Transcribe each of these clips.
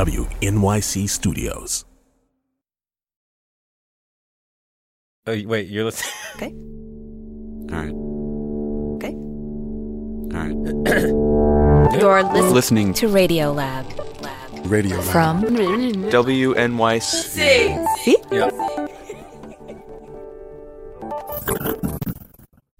WNYC Studios. Oh, wait, you're listening. Okay. All right. Okay. All right. You're listening, Listening to Radio Lab. Lab. Radio Lab. From WNYC. See? Yeah.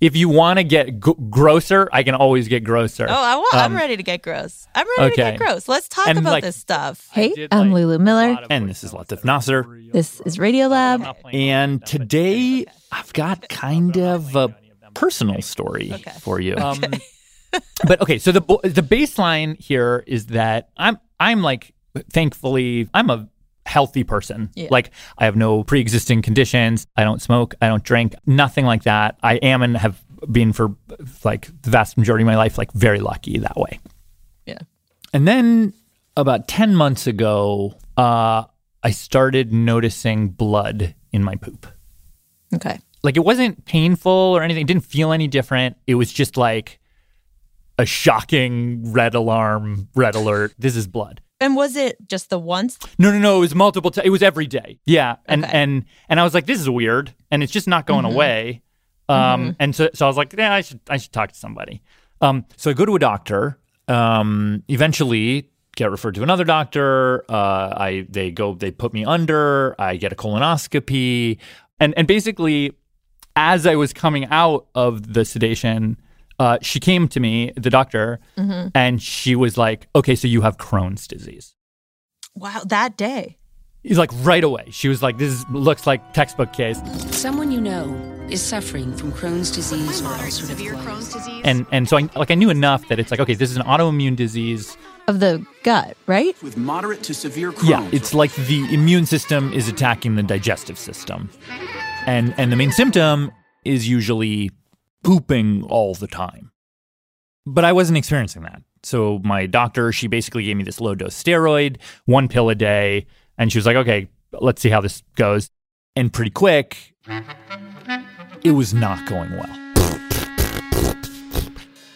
If you want to get g- grosser, I can always get grosser. Oh, I want, I'm Um, ready to get gross. I'm ready to get gross. Let's talk And, about like- this stuff. Hey, did, I'm like, Lulu Miller. And this is Latif Nasser. This is Radio Lab. And today I've got kind of a personal story Okay. for you. Um, but okay, so the the baseline here is that I'm I'm like thankfully I'm a healthy person. Yeah. Like I have no pre-existing conditions. I don't smoke, I don't drink, nothing like that. I am and have been for like the vast majority of my life like very lucky that way. Yeah. And then about 10 months ago, uh, I started noticing blood in my poop. Okay. Like it wasn't painful or anything, it didn't feel any different. It was just like a shocking red alarm, red alert. This is blood. And was it just the once? No, no, no. It was multiple. T- it was every day. Yeah, and Okay. and and I was like, this is weird, and it's just not going away. Um, and so so I was like, yeah, I should I should talk to somebody. Um, so I go to a doctor. Um, eventually get referred to another doctor. Uh, I they go they put me under. I get a colonoscopy, and and basically, as I was coming out of the sedation. Uh, she came to me, the doctor, and she was like, "Okay, so you have Crohn's disease." Wow, that day. He's like right away. She was like, "This is, looks like textbook case," Someone you know is suffering from Crohn's disease or ulcerative colitis. and and so I like I knew enough that it's like, okay, this is an autoimmune disease. Of the gut, right? with moderate to severe Crohn's. Yeah, it's like the immune system is attacking the digestive system, and and the main symptom is usually pooping all the time. But I wasn't experiencing that. So my doctor, she basically gave me this low dose steroid, one pill a day, and she was like, okay, let's see how this goes. And pretty quick, it was not going well.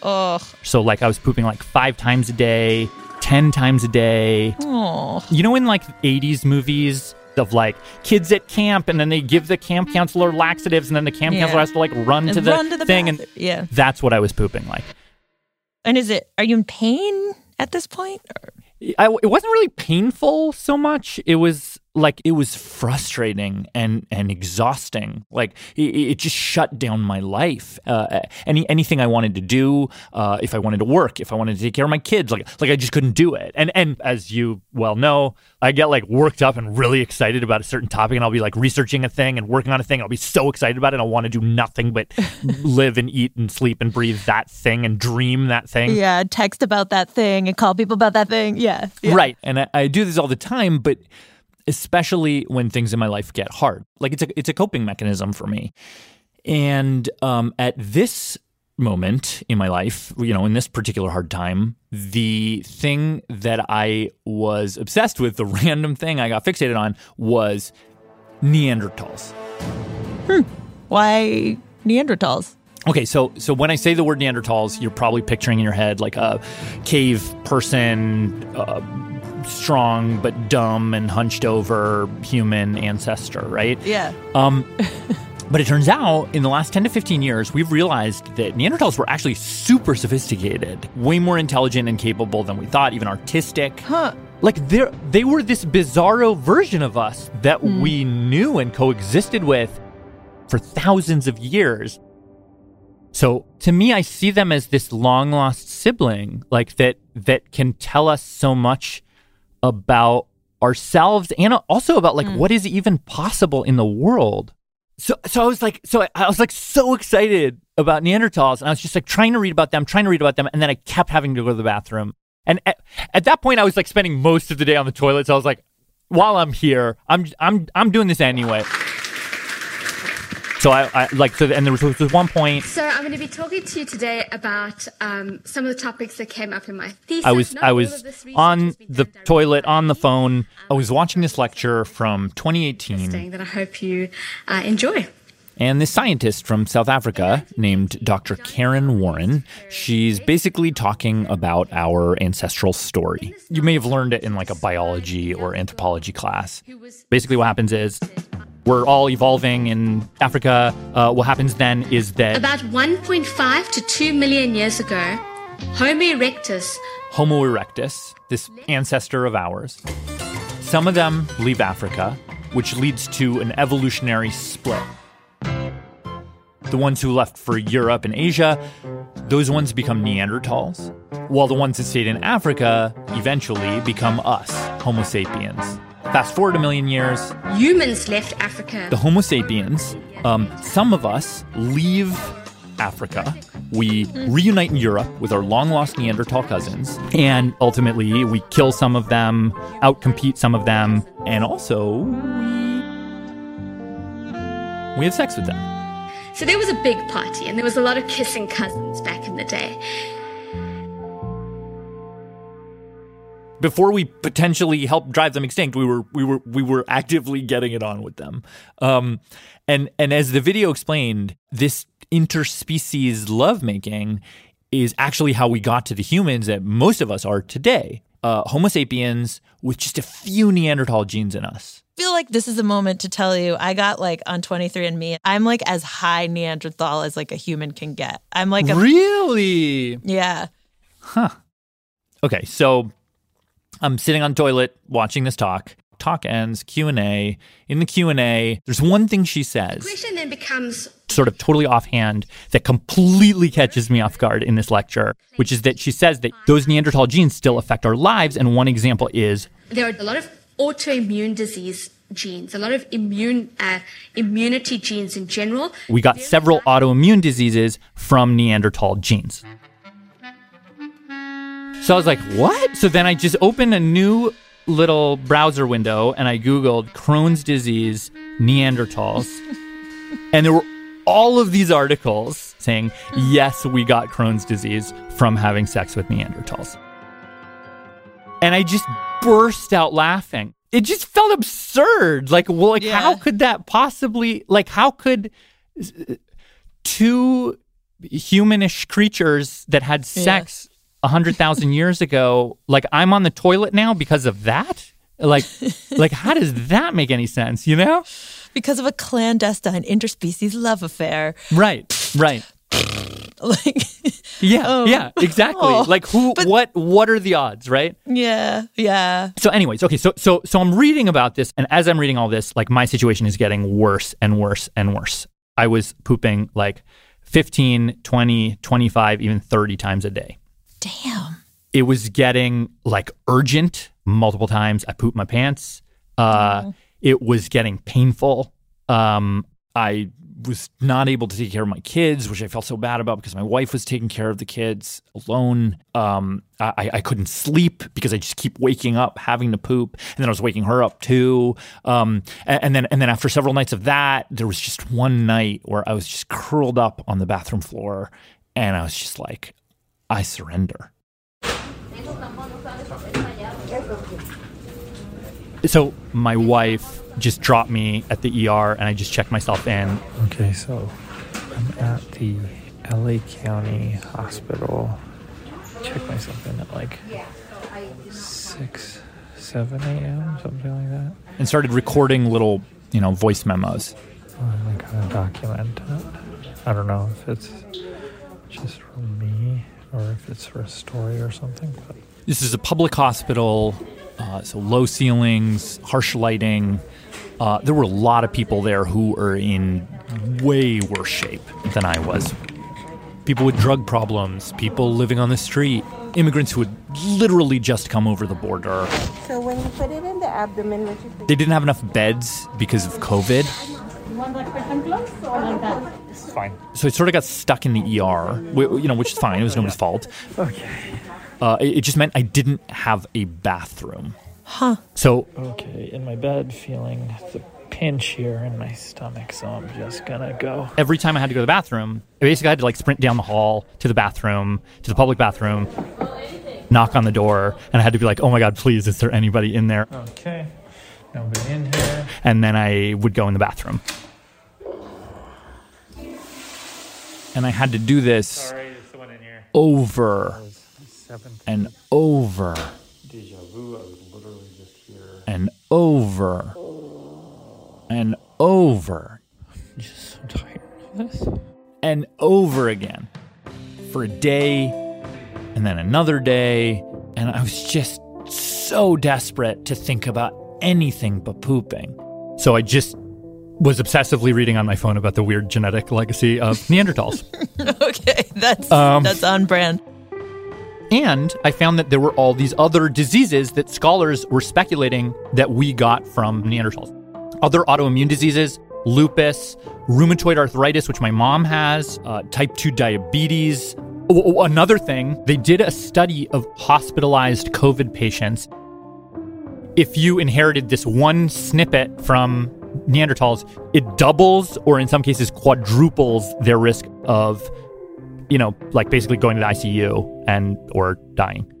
Ugh. So like I was pooping like five times a day, ten times a day. Oh. You know, in like 80s movies of like kids at camp, and then they give the camp counselor laxatives, and then the camp Yeah. counselor has to like run to the run to the thing, bath- and yeah. that's what I was pooping like. And is it? Are you in pain at this point? Or- I, it wasn't really painful so much. It was like it was frustrating and and exhausting. Like it, it just shut down my life. Uh, any anything I wanted to do, uh, if I wanted to work, if I wanted to take care of my kids, like like I just couldn't do it. And and as you well know, I get like worked up and really excited about a certain topic, and I'll be like researching a thing and working on a thing. I'll be so excited about it. and I'll want to do nothing but live and eat and sleep and breathe that thing and dream that thing. Yeah, text about that thing and call people about that thing. Yeah. yeah. Right. And I, I do this all the time, but especially when things in my life get hard. Like it's a it's a coping mechanism for me. And um, at this moment in my life, you know, in this particular hard time, the thing that I was obsessed with, the random thing I got fixated on was Neanderthals. Hmm. Why Neanderthals? Okay, so so when I say the word Neanderthals, you're probably picturing in your head like a cave person, uh, strong but dumb and hunched over human ancestor, right? Yeah. Um, but it turns out in the last 10 to 15 years, we've realized that Neanderthals were actually super sophisticated, way more intelligent and capable than we thought, even artistic. Huh. Like they they were this bizarro version of us that we knew and coexisted with for thousands of years. So to me, I see them as this long lost sibling, like that that can tell us so much about ourselves and also about like mm. what is even possible in the world. So so I was like so I- I was like so excited about Neanderthals and I was just like trying to read about them, trying to read about them, and then I kept having to go to the bathroom. And at, at that point, I was like spending most of the day on the toilet. So I was like, while I'm here, I'm I'm I'm doing this anyway. So I, I like so, and there was, there was one point So I'm going to be talking to you today about um, some of the topics that came up in my thesis. I was Not I was of this research on the toilet on the phone. I was watching this lecture from 2018, Interesting That I hope you uh, enjoy. and this scientist from South Africa named Dr. Karen Warren. She's basically talking about our ancestral story. You may have learned it in like a biology or anthropology class. Basically, what happens is we're all evolving in Africa. Uh, what happens then is that About 1.5 to 2 million years ago, Homo erectus Homo erectus, this ancestor of ours. Some of them leave Africa, which leads to an evolutionary split. The ones who left for Europe and Asia, those ones become Neanderthals, while the ones that stayed in Africa eventually become us, Homo sapiens. Fast forward a million years, humans left Africa. the Homo sapiens, um, some of us leave Africa. We reunite in Europe with our long lost Neanderthal cousins, and ultimately we kill some of them, outcompete some of them, and also we, we have sex with them. So there was a big party and there was a lot of kissing cousins back in the day. Before we potentially helped drive them extinct, we were we were we were actively getting it on with them. Um, and and as the video explained, this interspecies lovemaking is actually how we got to the humans that most of us are today. Uh, Homo sapiens with just a few Neanderthal genes in us. I feel like this is a moment to tell you I got like on 23andMe, I'm like as high Neanderthal as like a human can get. I'm like a really? yeah. Huh. Okay, so I'm sitting on the toilet watching this talk. Talk ends, Q&A. In the Q&A, there's one thing she says. Question then becomes sort of totally offhand that completely catches me off guard in this lecture, which is that she says that those Neanderthal genes still affect our lives. And one example is there are a lot of autoimmune disease genes, a lot of immune uh, immunity genes in general. we got several autoimmune diseases from Neanderthal genes. So I was like, what? So then I just opened a new little browser window and I Googled Crohn's disease Neanderthals. and there were all of these articles saying, yes, we got Crohn's disease from having sex with Neanderthals. And I just burst out laughing. It just felt absurd. Like, well, like, yeah. how could that possibly, like, how could uh, two humanish creatures that had sex yeah 100,000 years ago, like I'm on the toilet now because of that? Like like how does that make any sense, you know? Because of a clandestine interspecies love affair. Right. Right. like yeah oh. yeah exactly oh. like who but, what what are the odds right yeah yeah so anyways okay so so so i'm reading about this and as i'm reading all this like my situation is getting worse and worse and worse i was pooping like 15 20 25 even 30 times a day Damn. It was getting like urgent multiple times. I pooped my pants. Uh, It was getting painful. Um, I was not able to take care of my kids, which I felt so bad about because my wife was taking care of the kids alone. Um, I, I couldn't sleep because I just keep waking up having to poop, and then I was waking her up too. Um, and, and then and then after several nights of that, there was just one night where I was just curled up on the bathroom floor, and I was just like, I surrender. So my wife just dropped me at the ER, and I just checked myself in. Okay, so I'm at the LA County Hospital. Check myself in at like 6, 7 a.m., something like that. and started recording little, you know, voice memos. I'm like kind of document it. I don't know if it's just for me or if it's for a story or something. But This is a public hospital, uh, so low ceilings, harsh lighting. Uh, there were a lot of people there who are in way worse shape than I was. People with drug problems, people living on the street, immigrants who had literally just come over the border. So when you put it in the abdomen, what you put They didn't have enough beds because of COVID. You want like person close or like that? it's fine. So it sort of got stuck in the ER, you know, which is fine. It was nobody's fault. Okay. Uh, it, it just meant I didn't have a bathroom. Huh. So Okay, in my bed, feeling the pinch here in my stomach, so I'm just gonna go. every time I had to go to the bathroom, I basically had to like sprint down the hall to the bathroom, to the public bathroom, knock on the door, and I had to be like, "Oh my god, please, is there anybody in there?" Okay, nobody in here. And then I would go in the bathroom. And I had to do this there's someone in here. over and over deja vu. I was literally just here. and over and over I'm just so tired of this. and over again for a day and then another day. And I was just so desperate to think about anything but pooping. So I just was obsessively reading on my phone about the weird genetic legacy of Neanderthals. okay, that's Um, that's on brand. and I found that there were all these other diseases that scholars were speculating that we got from Neanderthals. Other autoimmune diseases, lupus, rheumatoid arthritis, which my mom has, uh, type 2 diabetes. Oh, oh, another thing, they did a study of hospitalized COVID patients. If you inherited this one snippet from Neanderthals, it doubles or in some cases quadruples their risk of, you know, like basically going to the ICU and or dying.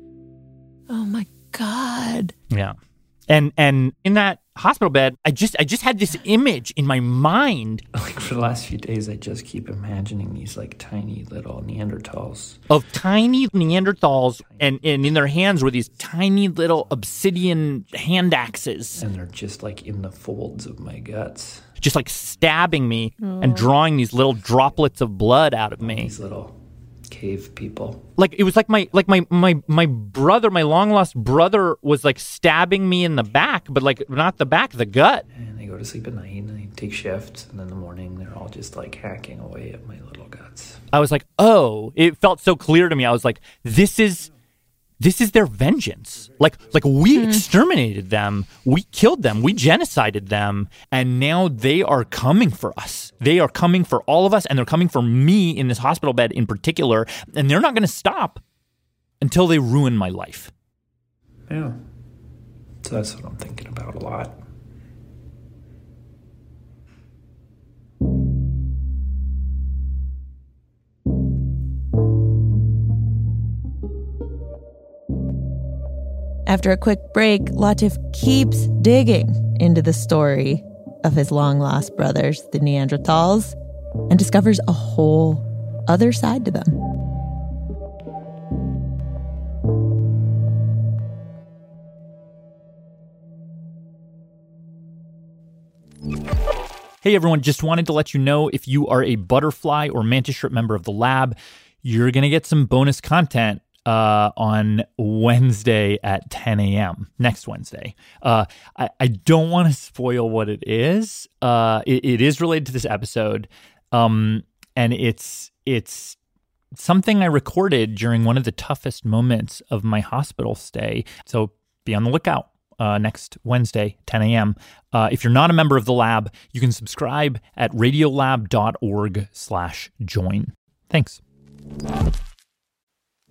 Oh my god. Yeah. And and in that hospital bed, I just I just had this image in my mind Like for the last few days, I just keep imagining these like tiny little Neanderthals. of tiny Neanderthals and, and in their hands were these tiny little obsidian hand axes. And they're just like in the folds of my guts. Just like stabbing me and oh. drawing these little droplets of blood out of me. These little cave people. Like it was like my like my my my brother, my long lost brother was like stabbing me in the back, but like not the back, the gut. And they go to sleep at night and they take shifts. And then in the morning, they're all just like hacking away at my little guts. I was like, oh, it felt so clear to me. I was like, this is this is their vengeance. Mm-hmm. Like like we mm-hmm. exterminated them, we killed them, we genocided them, and now they are coming for us. They are coming for all of us, and they're coming for me in this hospital bed in particular, and they're not gonna stop until they ruin my life. Yeah. So that's what I'm thinking about a lot. After a quick break, Latif keeps digging into the story of his long lost brothers, the Neanderthals, and discovers a whole other side to them. Hey everyone, just wanted to let you know if you are a butterfly or mantis shrimp member of the lab, you're going to get some bonus content uh, on Wednesday at 10 a.m. next Wednesday. Uh, I, I don't want to spoil what it is. Uh, it, it is related to this episode, um, and it's it's something I recorded during one of the toughest moments of my hospital stay. So be on the lookout uh, next Wednesday, 10 a.m. Uh, if you're not a member of the lab, you can subscribe at radiolab.org slash join. Thanks.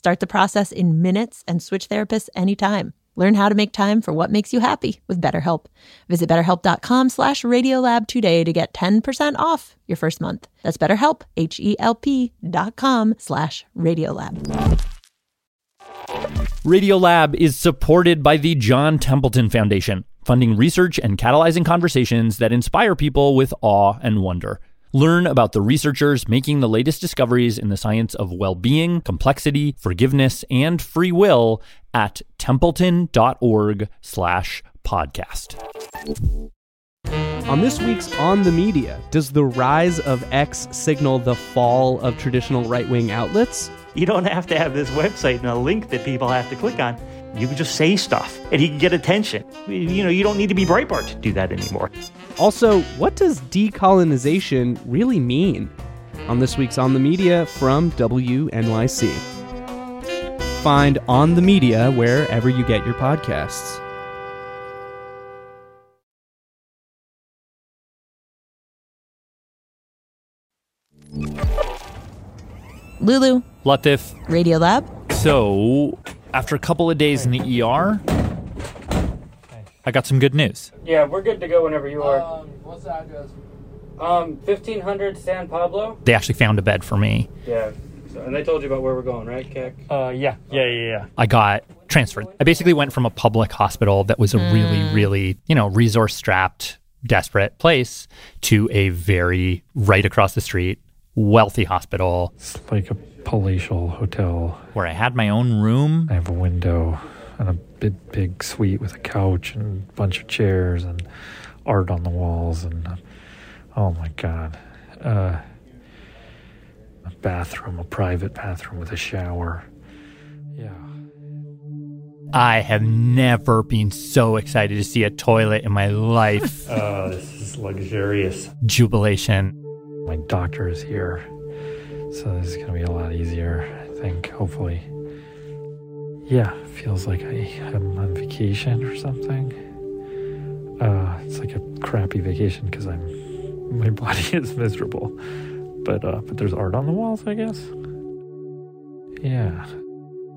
Start the process in minutes and switch therapists anytime. Learn how to make time for what makes you happy with BetterHelp. Visit betterhelp.com slash radiolab today to get 10% off your first month. That's betterhelp, H-E-L-P dot com slash radiolab. Radiolab is supported by the John Templeton Foundation, funding research and catalyzing conversations that inspire people with awe and wonder. Learn about the researchers making the latest discoveries in the science of well being, complexity, forgiveness, and free will at templeton.org slash podcast. On this week's On the Media, does the rise of X signal the fall of traditional right wing outlets? You don't have to have this website and a link that people have to click on. You can just say stuff and you can get attention. You know, you don't need to be Breitbart to do that anymore. Also, what does decolonization really mean? On this week's On the Media from WNYC. Find On the Media wherever you get your podcasts. Lulu, Latif. Radio Lab. So, after a couple of days in the ER, I got some good news. Yeah, we're good to go whenever you are. Um, what's the address? Um, 1500 San Pablo? They actually found a bed for me. Yeah. So, and they told you about where we're going, right, Keck? Uh, yeah, yeah, yeah, yeah. I got transferred. I basically went from a public hospital that was a really, really, you know, resource strapped, desperate place to a very right across the street, wealthy hospital It's like a palatial hotel. where I had my own room. I have a window and a big, big suite with a couch and a bunch of chairs and art on the walls and oh my god, uh, a bathroom, a private bathroom with a shower. Yeah. I have never been so excited to see a toilet in my life. Oh, this is luxurious. Jubilation. My doctor is here, so this is gonna be a lot easier. I think, hopefully. Yeah, feels like I am on vacation or something. Uh, it's like a crappy vacation because I'm my body is miserable, but uh, but there's art on the walls, I guess. Yeah,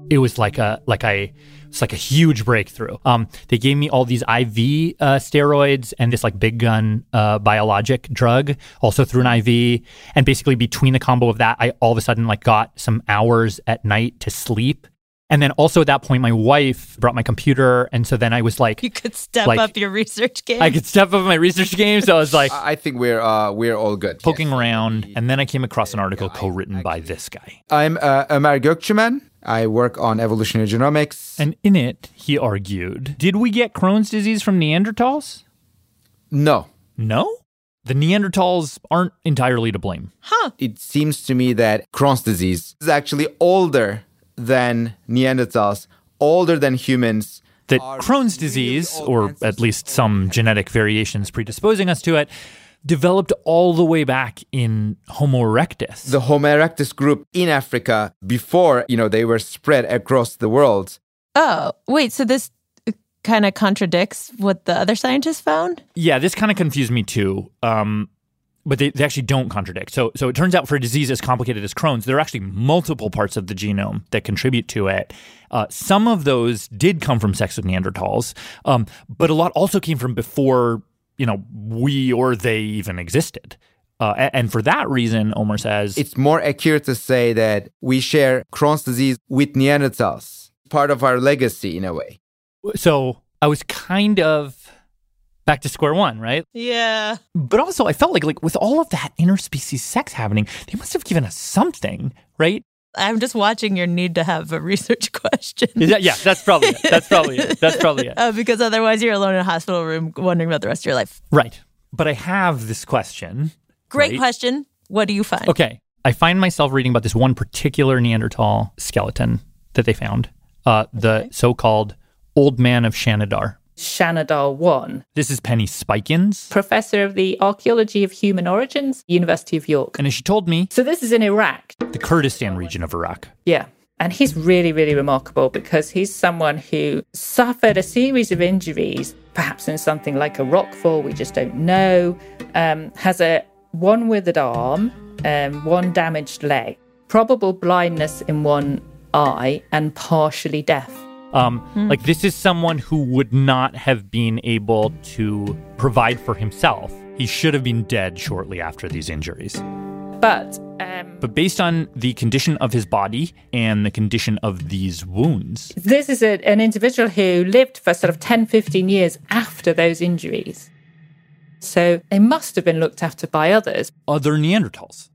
it was like a like I it's like a huge breakthrough. Um, they gave me all these IV uh, steroids and this like big gun uh, biologic drug, also through an IV. And basically, between the combo of that, I all of a sudden like got some hours at night to sleep. And then also at that point, my wife brought my computer, and so then I was like, You could step Like, up your research game. I could step up my research game. So I was like, I think we're uh, we're all good. poking around, and then I came across an article co-written by this guy. I'm uh, Ömer Gökçümen. I work on evolutionary genomics. And in it, he argued, did we get Crohn's disease from Neanderthals? No. No? The Neanderthals aren't entirely to blame. Huh. It seems to me that Crohn's disease is actually older than Neanderthals, older than humans. That Crohn's disease, or at least some genetic variations predisposing us to it, developed all the way back in Homo erectus. The Homo erectus group in Africa before, you know, they were spread across the world. Oh, wait. So this kind of contradicts what the other scientists found? Yeah, this kind of confused me too. Um, but they, they actually don't contradict. So, so it turns out for a disease as complicated as Crohn's, there are actually multiple parts of the genome that contribute to it. Uh, some of those did come from sex with Neanderthals, um, but a lot also came from before you know we or they even existed. Uh, and for that reason, Omer says It's more accurate to say that we share Crohn's disease with Neanderthals, part of our legacy in a way. so. I was kind of back to square one, right? Yeah. But also, I felt like like with all of that interspecies sex happening, they must have given us something, right? I'm just watching your need to have a research question. Is that- yeah, that's probably it. That's probably it. That's probably it. Uh, because otherwise, you're alone in a hospital room wondering about the rest of your life. Right. But I have this question. Great right? question. What do you find? Okay. I find myself reading about this one particular Neanderthal skeleton that they found, uh, the so called Old Man of Shanidar. Shanidar 1, This is Penny Spikins. professor of the Archaeology of Human Origins, University of York. And as she told me, So this is in Iraq. the Kurdistan region of Iraq. Yeah. And he's really, really remarkable because he's someone who suffered a series of injuries, perhaps in something like a rock fall, we just don't know, um, has a one withered arm, um, one damaged leg, probable blindness in one eye, and partially deaf. Um, Hmm. Like, this is someone who would not have been able to provide for himself. He should have been dead shortly after these injuries. But um, But based on the condition of his body and the condition of these wounds, this is a, an individual who lived for sort of 10, 15 years after those injuries. So they must have been looked after by others. Other Neanderthals.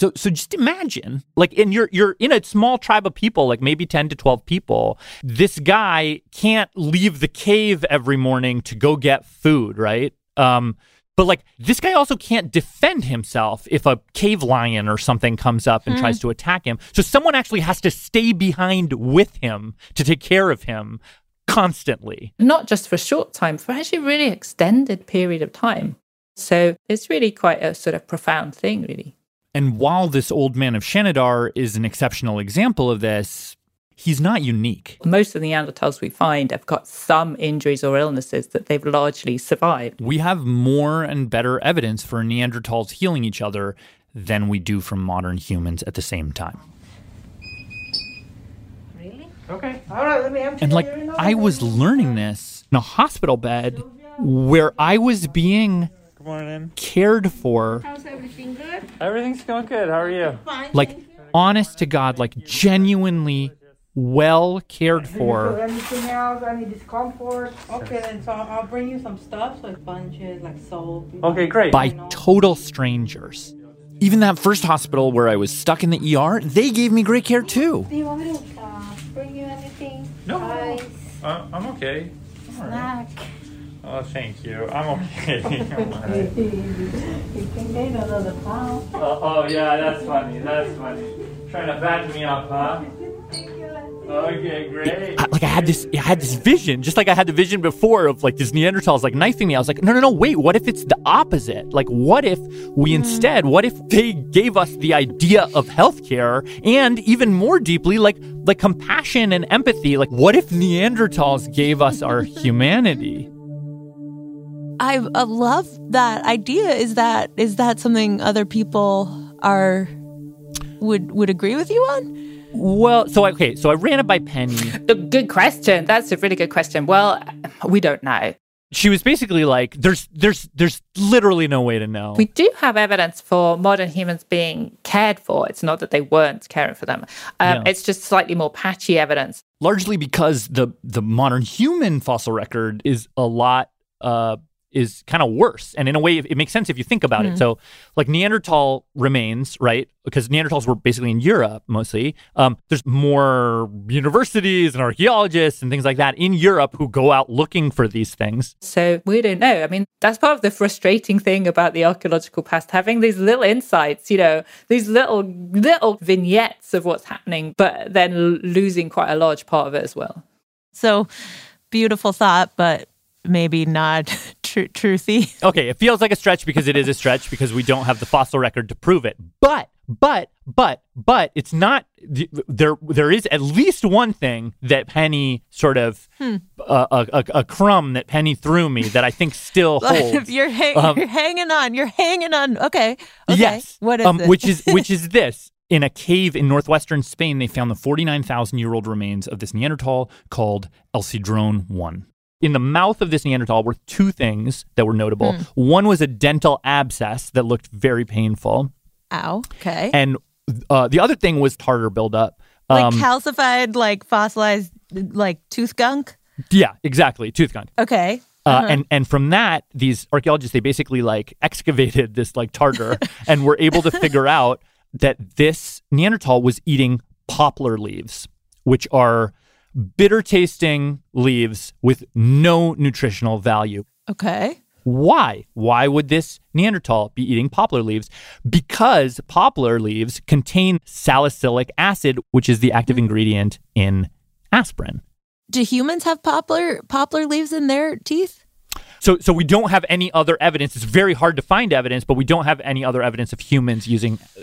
So so just imagine, like in you're you're in a small tribe of people, like maybe 10 to 12 people. This guy can't leave the cave every morning to go get food, right? Um but like this guy also can't defend himself if a cave lion or something comes up and Hmm. tries to attack him. So someone actually has to stay behind with him to take care of him constantly. not just for a short time, for actually a really extended period of time. So it's really quite a sort of profound thing, really. And while this old man of Shanidar is an exceptional example of this, he's not unique. Most of the Neanderthals we find have got some injuries or illnesses that they've largely survived. We have more and better evidence for Neanderthals healing each other than we do from modern humans at the same time. Really? Okay. All right, let me empty And like. I was learning this in a hospital bed where I was being Good morning. cared for How's everything good? Everything's going good. How are you? Fine. like honest to God, like genuinely well cared for. anything else? Any discomfort? Okay, then so I'll bring you some stuff like sponges, like soap. you know. Okay, great. by total strangers. Even that first hospital where I was stuck in the ER, they gave me great care too. Do you want me to uh, bring you anything? No. Uh, I'm okay. snack. Oh, thank you. I'm okay. I'm all right. you can get another pound. Oh, oh, yeah, that's funny. That's funny. Trying to fatten me up, huh? Okay, great. I, like I had this, I had this vision, just like I had the vision before of like this Neanderthals like knifing me. I was like, no, no, no, wait. What if it's the opposite? Like, what if we mm. instead? What if they gave us the idea of healthcare and even more deeply, like like compassion and empathy? Like, what if Neanderthals gave us our humanity? I uh, love that idea. Is that is that something other people are would would agree with you on? Well, so I, okay, so I ran it by Penny. A good question. That's a really good question. Well, we don't know. She was basically like, "There's, there's, there's literally no way to know." We do have evidence for modern humans being cared for. It's not that they weren't caring for them. Um, Yeah. It's just slightly more patchy evidence. largely because the the modern human fossil record is a lot uh is kind of worse and in a way it makes sense if you think about Hmm. it so like neanderthal remains right because neanderthals were basically in europe mostly um, there's more universities and archaeologists and things like that in europe who go out looking for these things So we don't know. I mean, that's part of the frustrating thing about the archaeological past, having these little insights, you know, these little little vignettes of what's happening, but then losing quite a large part of it as well. So beautiful thought, but maybe not tr- truthy. okay it feels like a stretch because it is a stretch because we don't have the fossil record to prove it but but but but it's not th- there there is at least one thing that penny sort of Hmm. uh, a, a, a crumb that penny threw me that i think still holds you're, hang- Um, you're hanging on. You're hanging on. Okay. okay. Yes. What is um, it? which is which is this. In a cave in northwestern Spain, they found the 49,000 year old remains of this Neanderthal called El Sidrón 1. In the mouth of this Neanderthal were two things that were notable. Hmm. One was a dental abscess that looked very painful. Ow. Okay. And uh, the other thing was tartar buildup. like Um, calcified, like fossilized, like tooth gunk. yeah, exactly. Tooth gunk. Okay. Uh, Uh-huh. and and from that, these archaeologists they basically like excavated this like tartar and were able to figure out that this Neanderthal was eating poplar leaves, which are bitter tasting leaves with no nutritional value. Okay. Why? Why would this Neanderthal be eating poplar leaves? Because poplar leaves contain salicylic acid, which is the active ingredient in aspirin. Do humans have poplar poplar leaves in their teeth? So, so we don't have any other evidence. It's very hard to find evidence, but we don't have any other evidence of humans using uh,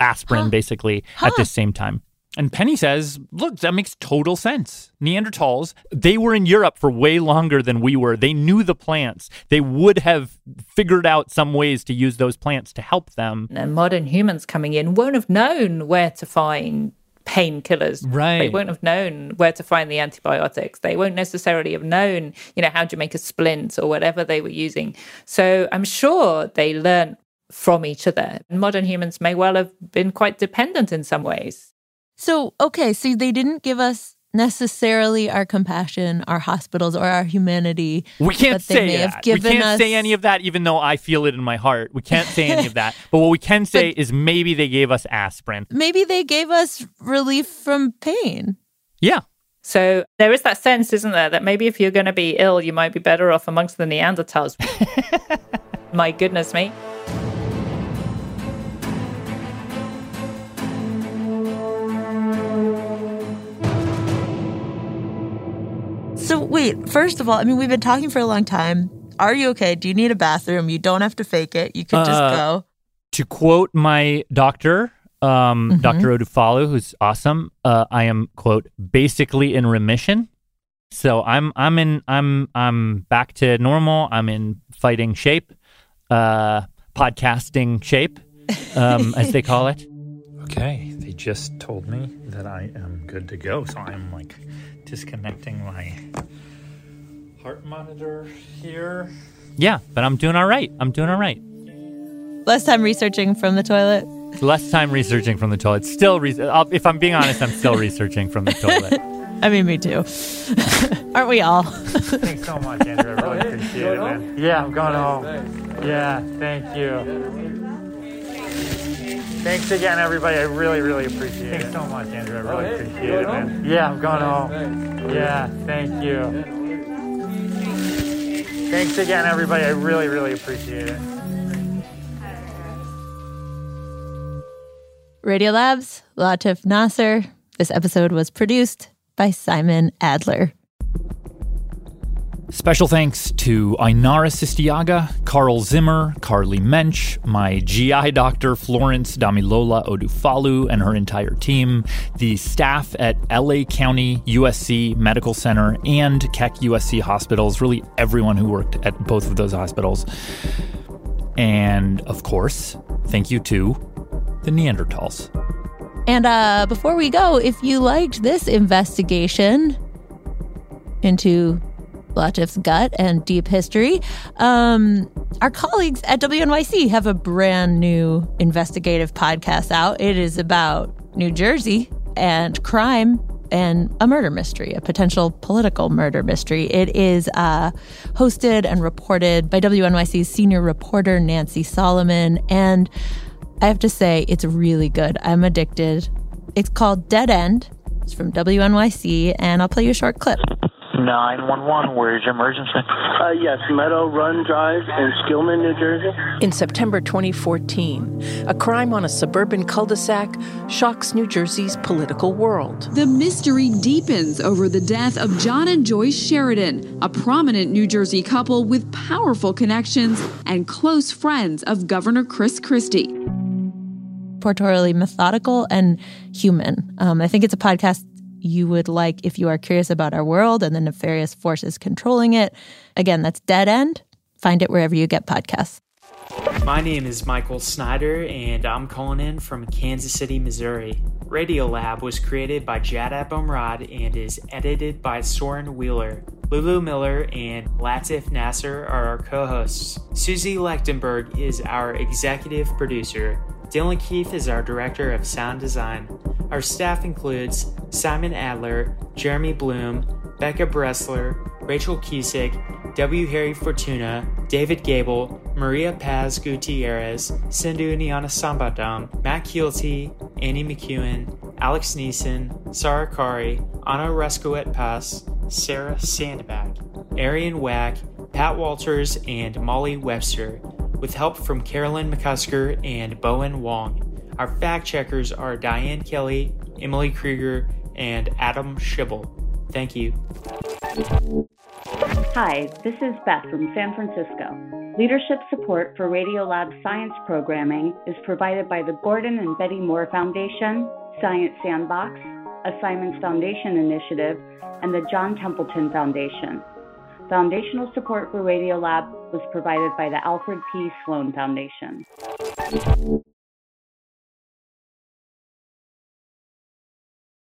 aspirin, basically, at the same time. And Penny says, look, that makes total sense. Neanderthals, they were in Europe for way longer than we were. They knew the plants. They would have figured out some ways to use those plants to help them. And modern humans coming in won't have known where to find painkillers. Right. They won't have known where to find the antibiotics. They won't necessarily have known, you know, how to make a splint or whatever they were using. So I'm sure they learned from each other. Modern humans may well have been quite dependent in some ways. So, okay, so they didn't give us necessarily our compassion, our hospitals, or our humanity. We can't but they say may that. have We can't us say any of that, even though I feel it in my heart. We can't say any of that. But what we can say is maybe they gave us aspirin. maybe they gave us relief from pain. Yeah. So there is that sense, isn't there, that maybe if you're going to be ill, you might be better off amongst the Neanderthals. My goodness me. So wait, first of all, I mean we've been talking for a long time. Are you okay? Do you need a bathroom? You don't have to fake it. You could just Uh, go. To quote my doctor, um, Mhm. Dr. Odufalu, who's awesome, uh, I am quote basically in remission. So I'm I'm in I'm I'm back to normal. I'm in fighting shape, uh, podcasting shape, um, as they call it. Okay, they just told me that I am good to go, so I'm like disconnecting my heart monitor here. Yeah, but I'm doing all right. I'm doing all right. Less time researching from the toilet. Less time researching from the toilet. Still, re- I'll, if I'm being honest, I'm still researching from the toilet. I mean, me too. Aren't we all? Thanks so much, Andrew. I really appreciate it, man. Yeah, I'm going home. Yeah, thank you. Thanks again, everybody. I really, really appreciate it. Thanks so much, Andrew. I really appreciate it, man. Yeah, I'm going home. Yeah, thank you. Thanks again, everybody. I really, really appreciate it. Radio Labs, Latif Nasser. This episode was produced by Simon Adler. Special thanks to Ainara Sistiaga, Carl Zimmer, Carly Mensch, my GI doctor Florence Damilola Odufalu and her entire team, the staff at LA County USC Medical Center and Keck USC hospitals, really everyone who worked at both of those hospitals. And of course, thank you to the Neanderthals. And uh, before we go, if you liked this investigation into Latif's gut and deep history, um, our colleagues at WNYC have a brand new investigative podcast out. It is about New Jersey and crime and a murder mystery, a potential political murder mystery. It is uh, hosted and reported by WNYC's senior reporter, Nancy Solomon. And I have to say, it's really good. I'm addicted. It's called Dead End. It's from WNYC, and I'll play you a short clip. 911, where's your emergency? Uh, yes, Meadow Run Drive in Skillman, New Jersey. In September 2014, a crime on a suburban cul de sac shocks New Jersey's political world. The mystery deepens over the death of John and Joyce Sheridan, a prominent New Jersey couple with powerful connections and close friends of Governor Chris Christie. Portorially methodical and human. Um, I think it's a podcast you would like if you are curious about our world and the nefarious forces controlling it. Again, that's Dead End. Find it wherever you get podcasts. My name is Michael Snyder, and I'm calling in from Kansas City, Missouri. Radiolab was created by Jad Abumrad and is edited by Soren Wheeler. Lulu Miller and Latif Nasser are our co hosts. Susie Lechtenberg is our executive producer. Dylan Keefe is our director of sound design. Our staff includes Simon Adler, Jeremy Bloom, Becca Bressler, Rachael Cusick, W. Harry Fortuna, David Gebel, Maria Paz Gutierrez, Sindhu Niana Sambadam, Matt Kielty, Annie McEwen, Alex Neason, Sarah Qari, Anna Reskowet Pass, Sarah Sandbach, Ariane Wack, Pat Walters, and Molly Webster, with help from Carolyn McCusker and Bowen Wong. Our fact checkers are Diane Kelly, Emily Krieger, and Adam Schibel. Thank you. Hi, this is Beth from San Francisco. Leadership support for Radiolab science programming is provided by the Gordon and Betty Moore Foundation, Science Sandbox, a Simons Foundation initiative, and the John Templeton Foundation. Foundational support for Radiolab was provided by the Alfred P. Sloan Foundation.